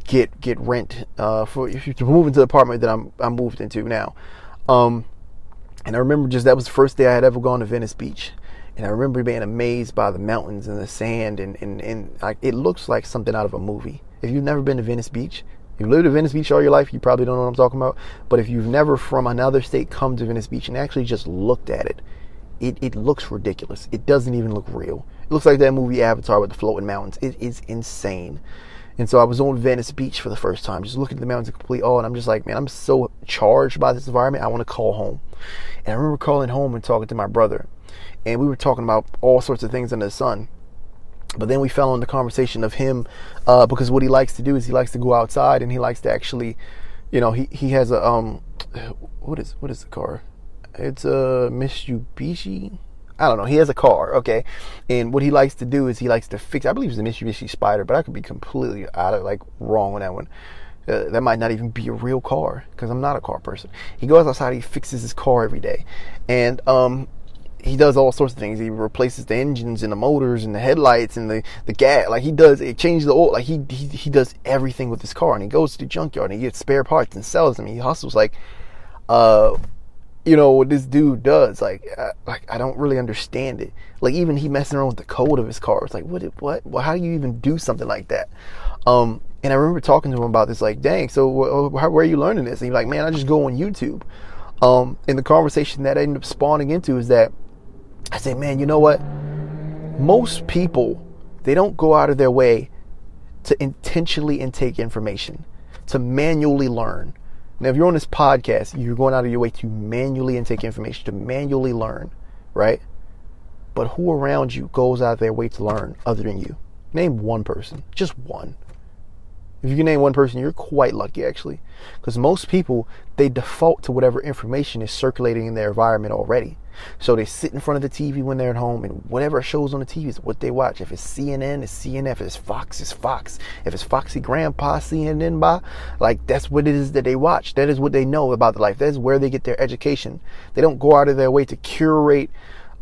get get rent uh, for to move into the apartment that I'm I moved into now. Um, and I remember just that was the first day I had ever gone to Venice Beach. And I remember being amazed by the mountains and the sand, and, and, and like it looks like something out of a movie. If you've never been to Venice Beach, if you've lived at Venice Beach all your life, you probably don't know what I'm talking about. But if you've never from another state come to Venice Beach and actually just looked at it, it, it looks ridiculous. It doesn't even look real. It looks like that movie Avatar with the floating mountains. It is insane. And so I was on Venice Beach for the first time, just looking at the mountains in complete awe. And I'm just like, man, I'm so charged by this environment. I want to call home. And I remember calling home and talking to my brother. And we were talking about all sorts of things under the sun. But then we fell on the conversation of him, uh, because what he likes to do is he likes to go outside and he likes to actually, you know, he, he has a, um, what is, what is the car? It's a Mitsubishi I don't know. He has a car, okay, and what he likes to do is he likes to fix. I believe it's a Mitsubishi Spider, but I could be completely out of like wrong on that one. Uh, that might not even be a real car because I'm not a car person. He goes outside, he fixes his car every day, and um, he does all sorts of things. He replaces the engines and the motors and the headlights and the, the gas. Like he does, it changes the oil. Like he, he he does everything with his car. And he goes to the junkyard and he gets spare parts and sells them. He hustles like, uh, you know what this dude does. Like, I, like I don't really understand it. Like even he messing around with the code of his car. It's like, what? What? Well, how do you even do something like that? Um, and I remember talking to him about this. Like, dang, so wh- where are you learning this? And he's like, man, I just go on YouTube. Um, and the conversation that I ended up spawning into is that I say, man, you know what? Most people they don't go out of their way to intentionally intake information, to manually learn now, if you're on this podcast, you're going out of your way to manually intake information, to manually learn, right? But who around you goes out of their way to learn other than you? Name one person, just one. If you can name one person, you're quite lucky actually. Because most people, they default to whatever information is circulating in their environment already. So they sit in front of the TV when they're at home, and whatever shows on the TV is what they watch. If it's CNN, it's CNN. If it's Fox, it's Fox. If it's Foxy Grandpa CNN by, like that's what it is that they watch. That is what they know about the life. That is where they get their education. They don't go out of their way to curate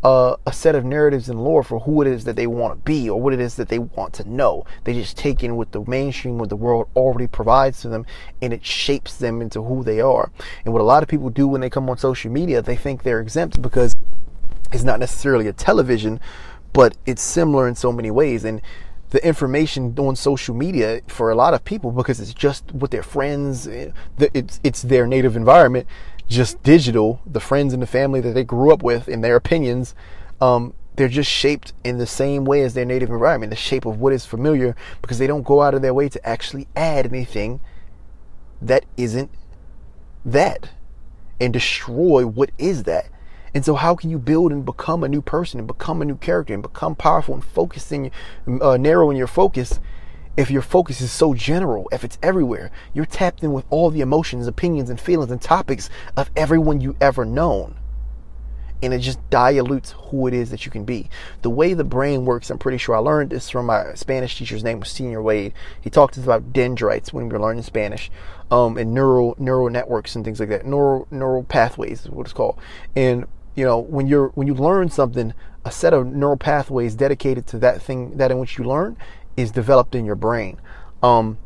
a set of narratives and lore for who it is that they want to be or what it is that they want to know. They just take in what the mainstream, what the world already provides to them, and it shapes them into who they are. And what a lot of people do when they come on social media, they think they're exempt because it's not necessarily a television, but it's similar in so many ways. And the information on social media for a lot of people because it's just with their friends, eh, it's it's their native environment just digital, the friends and the family that they grew up with and their opinions, um, they're just shaped in the same way as their native environment, the shape of what is familiar, because they don't go out of their way to actually add anything that isn't that and destroy what is that. And so, how can you build and become a new person and become a new character and become powerful and focusing, uh, narrowing your focus if your focus is so general, if it's everywhere, you're tapped in with all the emotions, opinions, and feelings and topics of everyone you ever known. And it just dilutes who it is that you can be. The way the brain works, I'm pretty sure I learned this from my Spanish teacher's name was Senior Wade. He talked to us about dendrites when we were learning Spanish, um, and neural neural networks and things like that. Neural neural pathways is what it's called. And you know, when you're when you learn something, a set of neural pathways dedicated to that thing that in which you learn is developed in your brain. Um,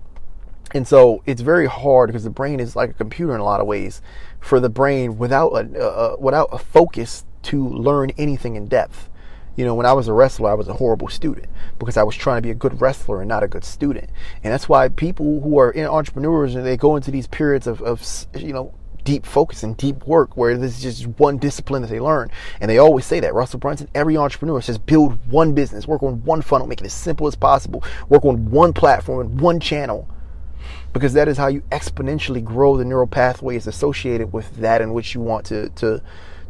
and so it's very hard because the brain is like a computer in a lot of ways for the brain without a, uh, without a focus to learn anything in depth. You know, when I was a wrestler, I was a horrible student because I was trying to be a good wrestler and not a good student. And that's why people who are in entrepreneurs and they go into these periods of, of you know, deep focus and deep work where there's just one discipline that they learn. And they always say that. Russell Brunson, every entrepreneur says build one business, work on one funnel, make it as simple as possible, work on one platform and one channel. Because that is how you exponentially grow the neural pathways associated with that in which you want to to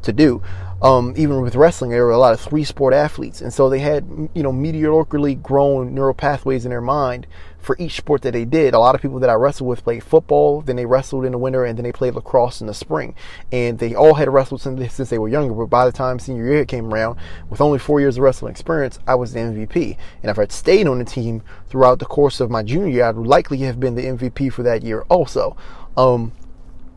to do. Um, even with wrestling, there were a lot of three sport athletes, and so they had you know meteorically grown neural pathways in their mind for each sport that they did. A lot of people that I wrestled with played football, then they wrestled in the winter, and then they played lacrosse in the spring. And they all had wrestled since, since they were younger. But by the time senior year came around, with only four years of wrestling experience, I was the MVP. And if I'd stayed on the team throughout the course of my junior year, I'd likely have been the MVP for that year also. Um,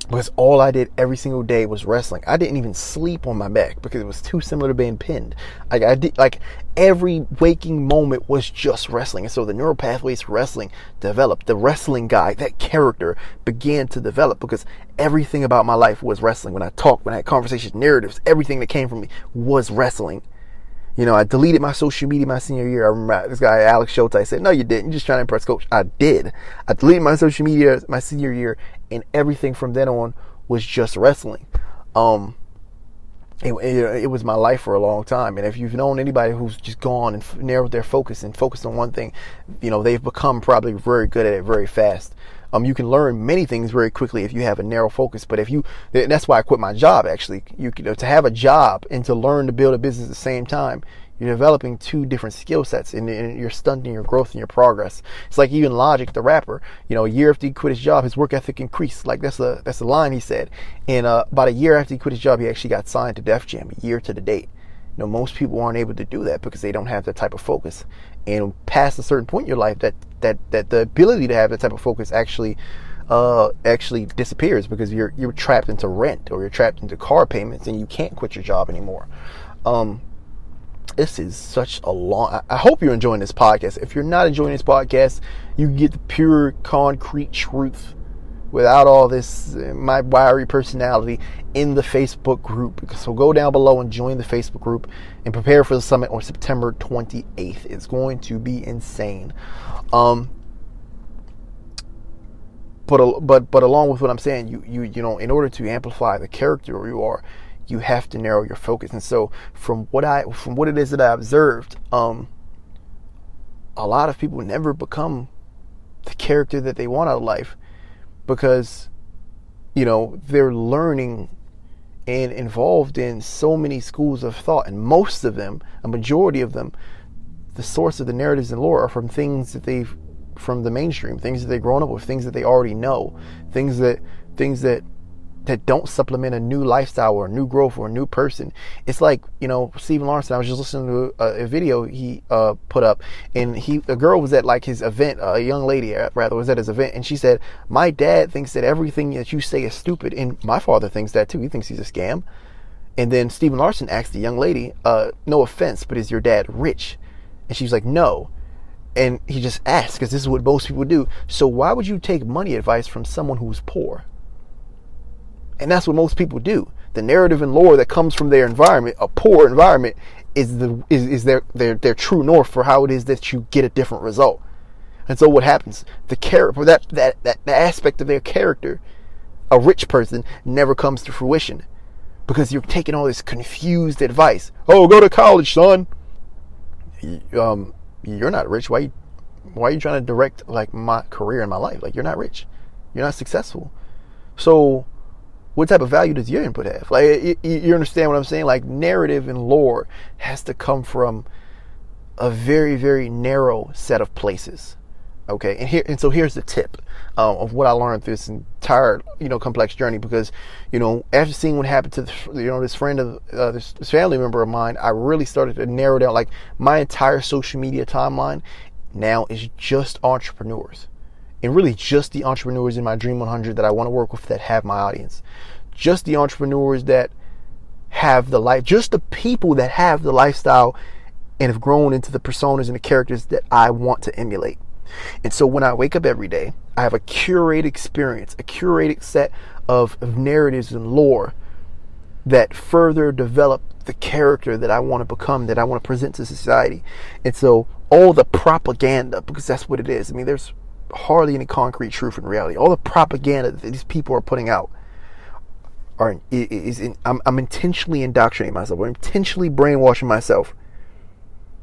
because all I did every single day was wrestling. I didn't even sleep on my back because it was too similar to being pinned. Like I did, like every waking moment was just wrestling, and so the neural pathways for wrestling developed. The wrestling guy, that character, began to develop because everything about my life was wrestling. When I talked, when I had conversations, narratives, everything that came from me was wrestling. You know, I deleted my social media my senior year. I remember this guy, Alex Schultz, I said, no, you didn't. You're just trying to impress coach. I did. I deleted my social media my senior year and everything from then on was just wrestling. Um, it, it, it, was my life for a long time. And if you've known anybody who's just gone and narrowed their focus and focused on one thing, you know, they've become probably very good at it very fast. Um, you can learn many things very quickly if you have a narrow focus. But if you, that's why I quit my job actually. You, you know, to have a job and to learn to build a business at the same time, you're developing two different skill sets and, and, you're stunting your growth and your progress. It's like even Logic, the rapper, you know, a year after he quit his job, his work ethic increased. Like that's a that's a line he said. And uh, about a year after he quit his job, he actually got signed to Def Jam, a year to the date. You know, most people aren't able to do that because they don't have that type of focus. And past a certain point in your life, that that that the ability to have that type of focus actually uh, actually disappears because you're you're trapped into rent or you're trapped into car payments and you can't quit your job anymore. Um, this is such a long I hope you're enjoying this podcast. If you're not enjoying this podcast, you get the pure concrete truth without all this uh, my wiry personality in the Facebook group. So go down below and join the Facebook group and prepare for the summit on September 28th. It's going to be insane. Um, but but but along with what I'm saying, you you you know, in order to amplify the character you are, you have to narrow your focus. And so, from what I from what it is that I observed, um, a lot of people never become the character that they want out of life because you know they're learning and involved in so many schools of thought and most of them a majority of them the source of the narratives and lore are from things that they've from the mainstream things that they've grown up with things that they already know things that things that that don't supplement a new lifestyle or a new growth or a new person. It's like you know Stephen Lawrence. I was just listening to a, a video he uh, put up, and he a girl was at like his event. A young lady uh, rather was at his event, and she said, "My dad thinks that everything that you say is stupid, and my father thinks that too. He thinks he's a scam." And then Stephen Larson asked the young lady, uh, "No offense, but is your dad rich?" And she's like, "No." And he just asked because this is what most people do. So why would you take money advice from someone who's poor? And that's what most people do. The narrative and lore that comes from their environment, a poor environment, is the is, is their, their their true north for how it is that you get a different result. And so what happens? The character that, that that that aspect of their character, a rich person, never comes to fruition. Because you're taking all this confused advice. Oh, go to college, son. Um, you're not rich. Why why are you trying to direct like my career in my life? Like you're not rich. You're not successful. So what type of value does your input have? Like, you, understand what I'm saying? Like, narrative and lore has to come from a very, very narrow set of places. Okay, and here, and so here's the tip um, of what I learned through this entire, you know, complex journey. Because, you know, after seeing what happened to, the, you know, this friend of uh, this, this family member of mine, I really started to narrow down. Like, my entire social media timeline now is just entrepreneurs and really just the entrepreneurs in my Dream 100 that I want to work with that have my audience. Just the entrepreneurs that have the life, just the people that have the lifestyle and have grown into the personas and the characters that I want to emulate. And so when I wake up every day, I have a curated experience, a curated set of, of narratives and lore that further develop the character that I want to become, that I want to present to society. And so all the propaganda, because that's what it is. I mean, there's hardly any concrete truth in reality. All the propaganda that these people are putting out are is in, I'm, I'm intentionally indoctrinating myself. I'm intentionally brainwashing myself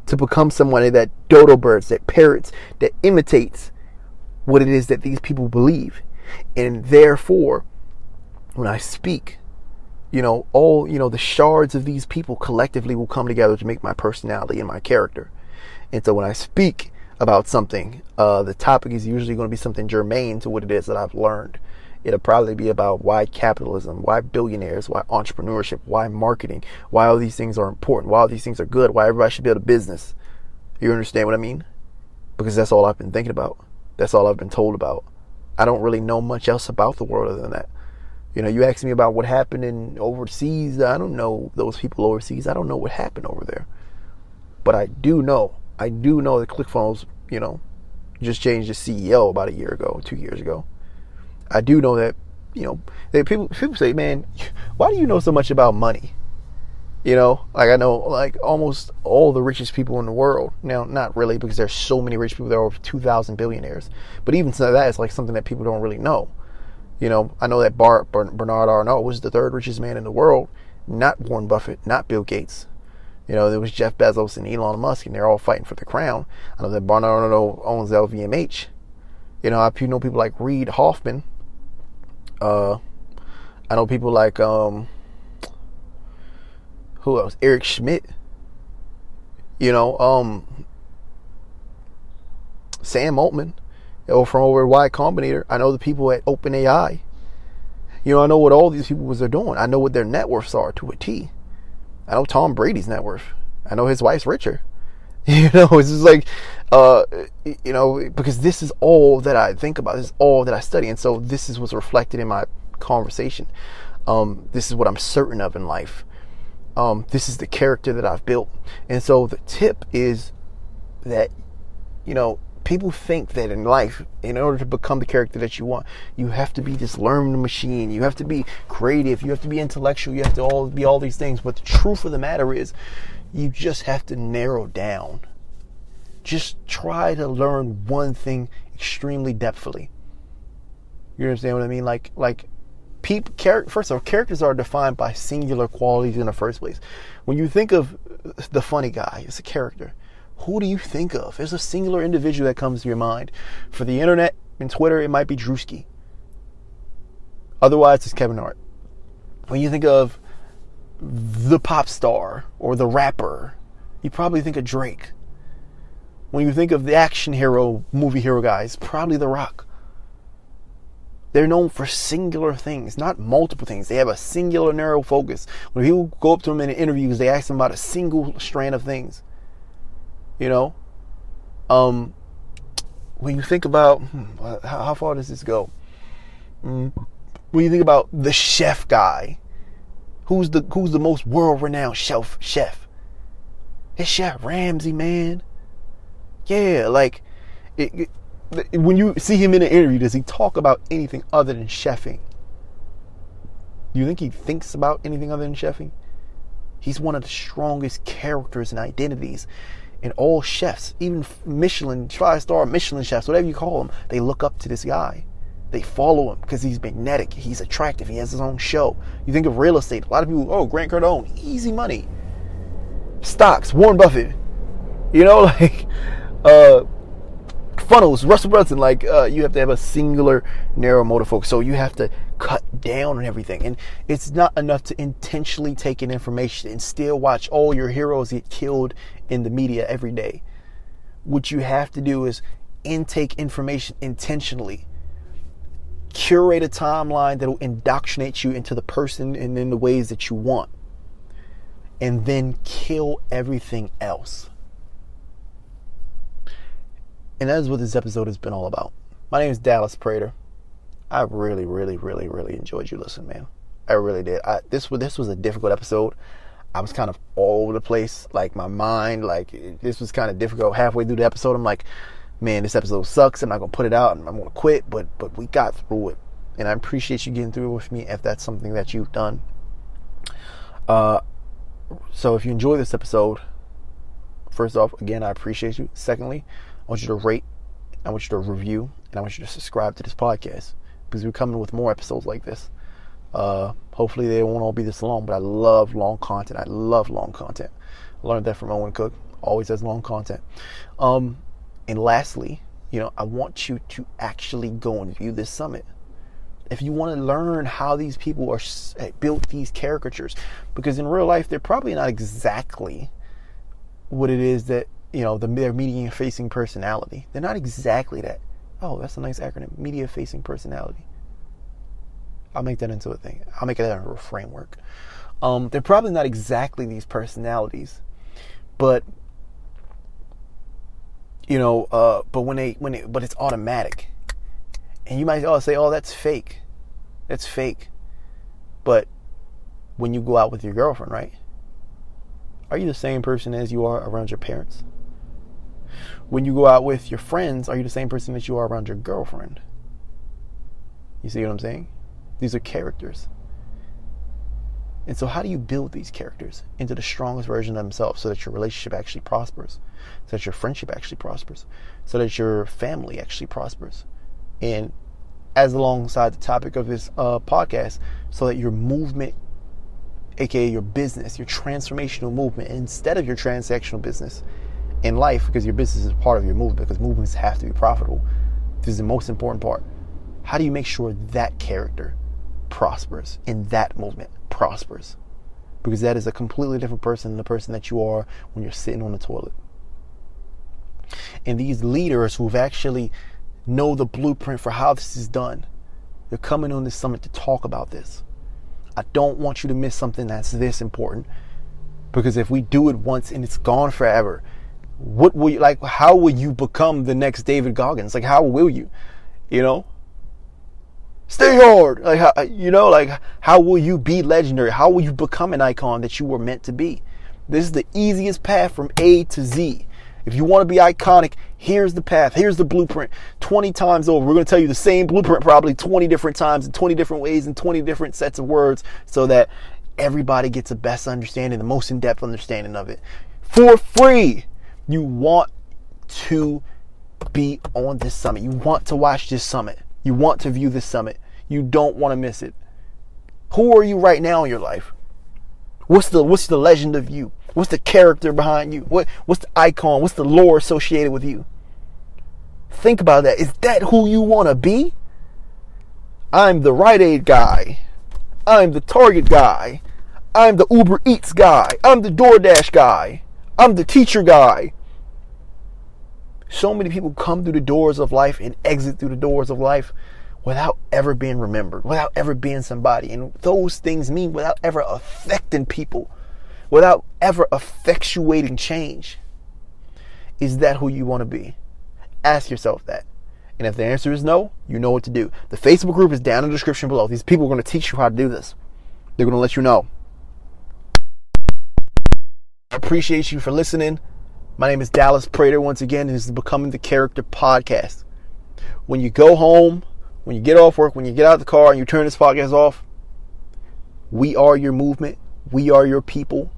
to become somebody that dodo birds, that parrots, that imitates what it is that these people believe, and therefore, when I speak, you know, all you know, the shards of these people collectively will come together to make my personality and my character. And so when I speak, about something, uh, the topic is usually going to be something germane to what it is that I've learned. It'll probably be about why capitalism, why billionaires, why entrepreneurship, why marketing, why all these things are important, why all these things are good, why everybody should build a business. You understand what I mean? Because that's all I've been thinking about. That's all I've been told about. I don't really know much else about the world other than that. You know, you ask me about what happened in overseas. I don't know those people overseas. I don't know what happened over there. But I do know I do know that ClickFunnels, you know, just changed the CEO about a year ago, two years ago. I do know that, you know, that people people say, man, why do you know so much about money? You know, like I know like almost all the richest people in the world. Now, not really because there's so many rich people. There are over 2,000 billionaires. But even so, that is like something that people don't really know. You know, I know that Bernard Arnault was the third richest man in the world, not Warren Buffett, not Bill Gates. You know, there was Jeff Bezos and Elon Musk, and they're all fighting for the crown. I know that Arnault owns LVMH. You know, I know people like Reid Hoffman. Uh, I know people like um, who else? Eric Schmidt. You know, um, Sam Altman, know, from over at Y Combinator. I know the people at OpenAI. You know, I know what all these people was are doing. I know what their net worths are to a T. I know Tom Brady's net worth. I know his wife's richer. You know, it's just like, uh, you know, because this is all that I think about. This is all that I study, and so this is what's reflected in my conversation. Um, this is what I'm certain of in life. Um, this is the character that I've built, and so the tip is that, you know, people think that in life, in order to become the character that you want, you have to be this learned machine. You have to be creative. You have to be intellectual. You have to all be all these things. But the truth of the matter is, you just have to narrow down. Just try to learn one thing extremely depthfully. You understand what I mean? Like, like, people. First of all, characters are defined by singular qualities in the first place. When you think of the funny guy, it's a character who do you think of? There's a singular individual that comes to your mind. For the internet and Twitter, it might be Drewski. Otherwise, it's Kevin Hart. When you think of the pop star or the rapper, you probably think of Drake. When you think of the action hero, movie hero guys, probably The Rock. They're known for singular things, not multiple things. They have a singular narrow focus. When people go up to them in interviews, they ask them about a single strand of things. You know, um, when you think about hmm, how, far does this go? Mm, when you think about the chef guy, who's the who's the most world-renowned chef chef? It's Chef Ramsay, man. Yeah, like it, it, when you see him in an interview, does he talk about anything other than chefing? Do you think he thinks about anything other than chefing? He's one of the strongest characters and identities and all chefs, even Michelin, five star Michelin chefs, whatever you call them, they look up to this guy. They follow him because he's magnetic, he's attractive, he has his own show. You think of real estate, a lot of people, oh, Grant Cardone, easy money. Stocks, Warren Buffett, you know, like, uh, funnels, Russell Brunson, like uh, you have to have a singular narrow motor focus. So you have to cut down on everything. And it's not enough to intentionally take in information and still watch all your heroes get killed in the media every day. What you have to do is intake information intentionally. Curate a timeline that will indoctrinate you into the person and in the ways that you want. And then kill everything else. And that is what this episode has been all about. My name is Dallas Prater. I really, really, really, really enjoyed you listening, man. I really did. I, this was this was a difficult episode. I was kind of all over the place. Like my mind, like this was kind of difficult. Halfway through the episode, I'm like, man, this episode sucks. I'm not gonna put it out. I'm gonna quit. But but we got through it, and I appreciate you getting through it with me. If that's something that you've done. Uh, so if you enjoy this episode, first off, again, I appreciate you. Secondly, I want you to rate, I want you to review, and I want you to subscribe to this podcast because we're coming with more episodes like this. Uh, hopefully they won't all be this long, but I love long content. I love long content. I learned that from Owen Cook. Always has long content. Um, and lastly, you know, I want you to actually go and view this summit. If you want to learn how these people are eh, built these caricatures, because in real life they're probably not exactly what it is that you know the their media facing personality. They're not exactly that. Oh, that's a nice acronym. Media facing personality. I'll make that into a thing. I'll make it into a framework. Um, they're probably not exactly these personalities, but you know, uh, but when they when it, but it's automatic, and you might oh say, oh, that's fake, that's fake, but when you go out with your girlfriend, right? Are you the same person as you are around your parents? When you go out with your friends, are you the same person that you are around your girlfriend? You see what I'm saying? These are characters. And so, how do you build these characters into the strongest version of themselves so that your relationship actually prospers, so that your friendship actually prospers, so that your family actually prospers? And as alongside the topic of this uh, podcast, so that your movement, aka your business, your transformational movement, instead of your transactional business in life, because your business is part of your movement, because movements have to be profitable. This is the most important part. How do you make sure that character prospers in that movement prospers because that is a completely different person than the person that you are when you're sitting on the toilet. And these leaders who've actually know the blueprint for how this is done they're coming on this summit to talk about this. I don't want you to miss something that's this important. Because if we do it once and it's gone forever what will you like how will you become the next david goggins? Like how will you? You know Stay hard. Like how, you know, like how will you be legendary? How will you become an icon that you were meant to be? This is the easiest path from A to Z. If you want to be iconic, Here's the path. Here's the blueprint. 20 times over. We're going to tell you the same blueprint probably 20 different times in 20 different ways in 20 different sets of words so that everybody gets the best understanding, the most in depth understanding of it for free. You want to be on this summit. You want to watch this summit. You want to view this summit. You don't want to miss it. Who are you right now in your life? What's the what's the legend of you? What's the character behind you? What what's the icon? What's the lore associated with you? Think about that. Is that who you want to be? I'm the Rite Aid guy. I'm the Target guy. I'm the Uber Eats guy. I'm the DoorDash guy. I'm the teacher guy. So many people come through the doors of life and exit through the doors of life without ever being remembered, without ever being somebody. And those things mean without ever affecting people, without ever effectuating change. Is that who you want to be? Ask yourself that. And if the answer is no, you know what to do. The Facebook group is down in the description below. These people are going to teach you how to do this. They're going to let you know. I appreciate you for listening. My name is Dallas Prater once again, this is Becoming the Character podcast. When you go home, when you get off work, when you get out of the car and you turn this podcast off, we are your movement. We are your people.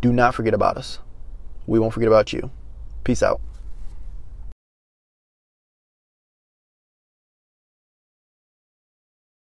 Do not forget about us. We won't forget about you. Peace out.